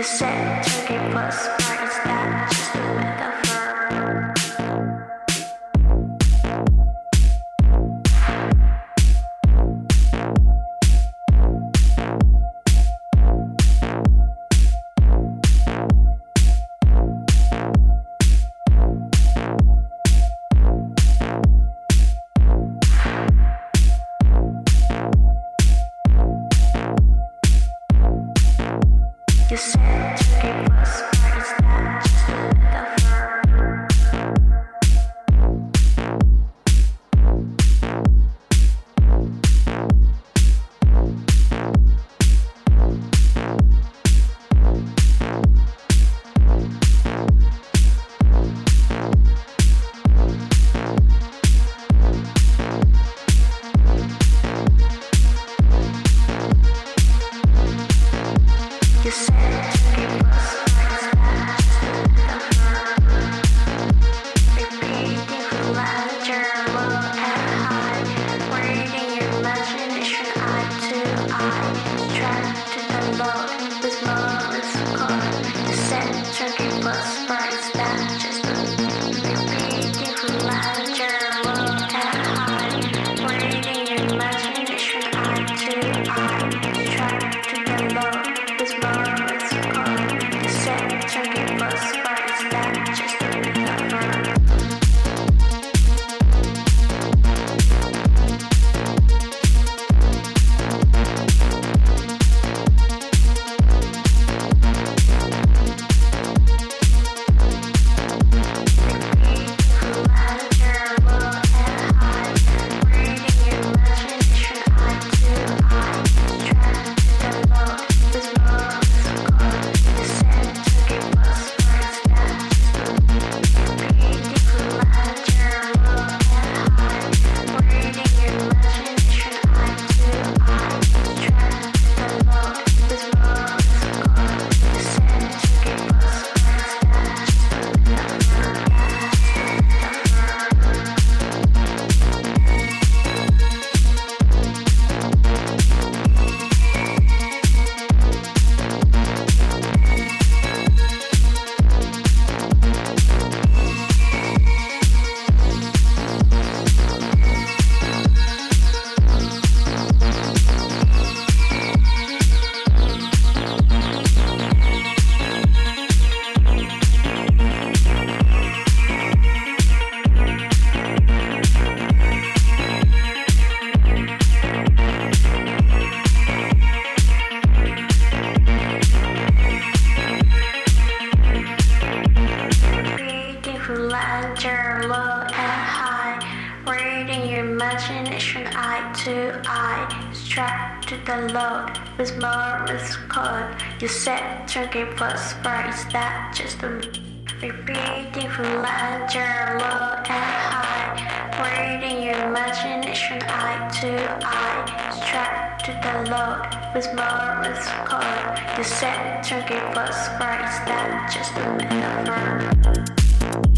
You said drinking plus bar is that just a repeating from ledger? Low and high, reading your imagination eye to eye, strapped to the load with more with cold. You said drinking plus bar is that just a metaphor.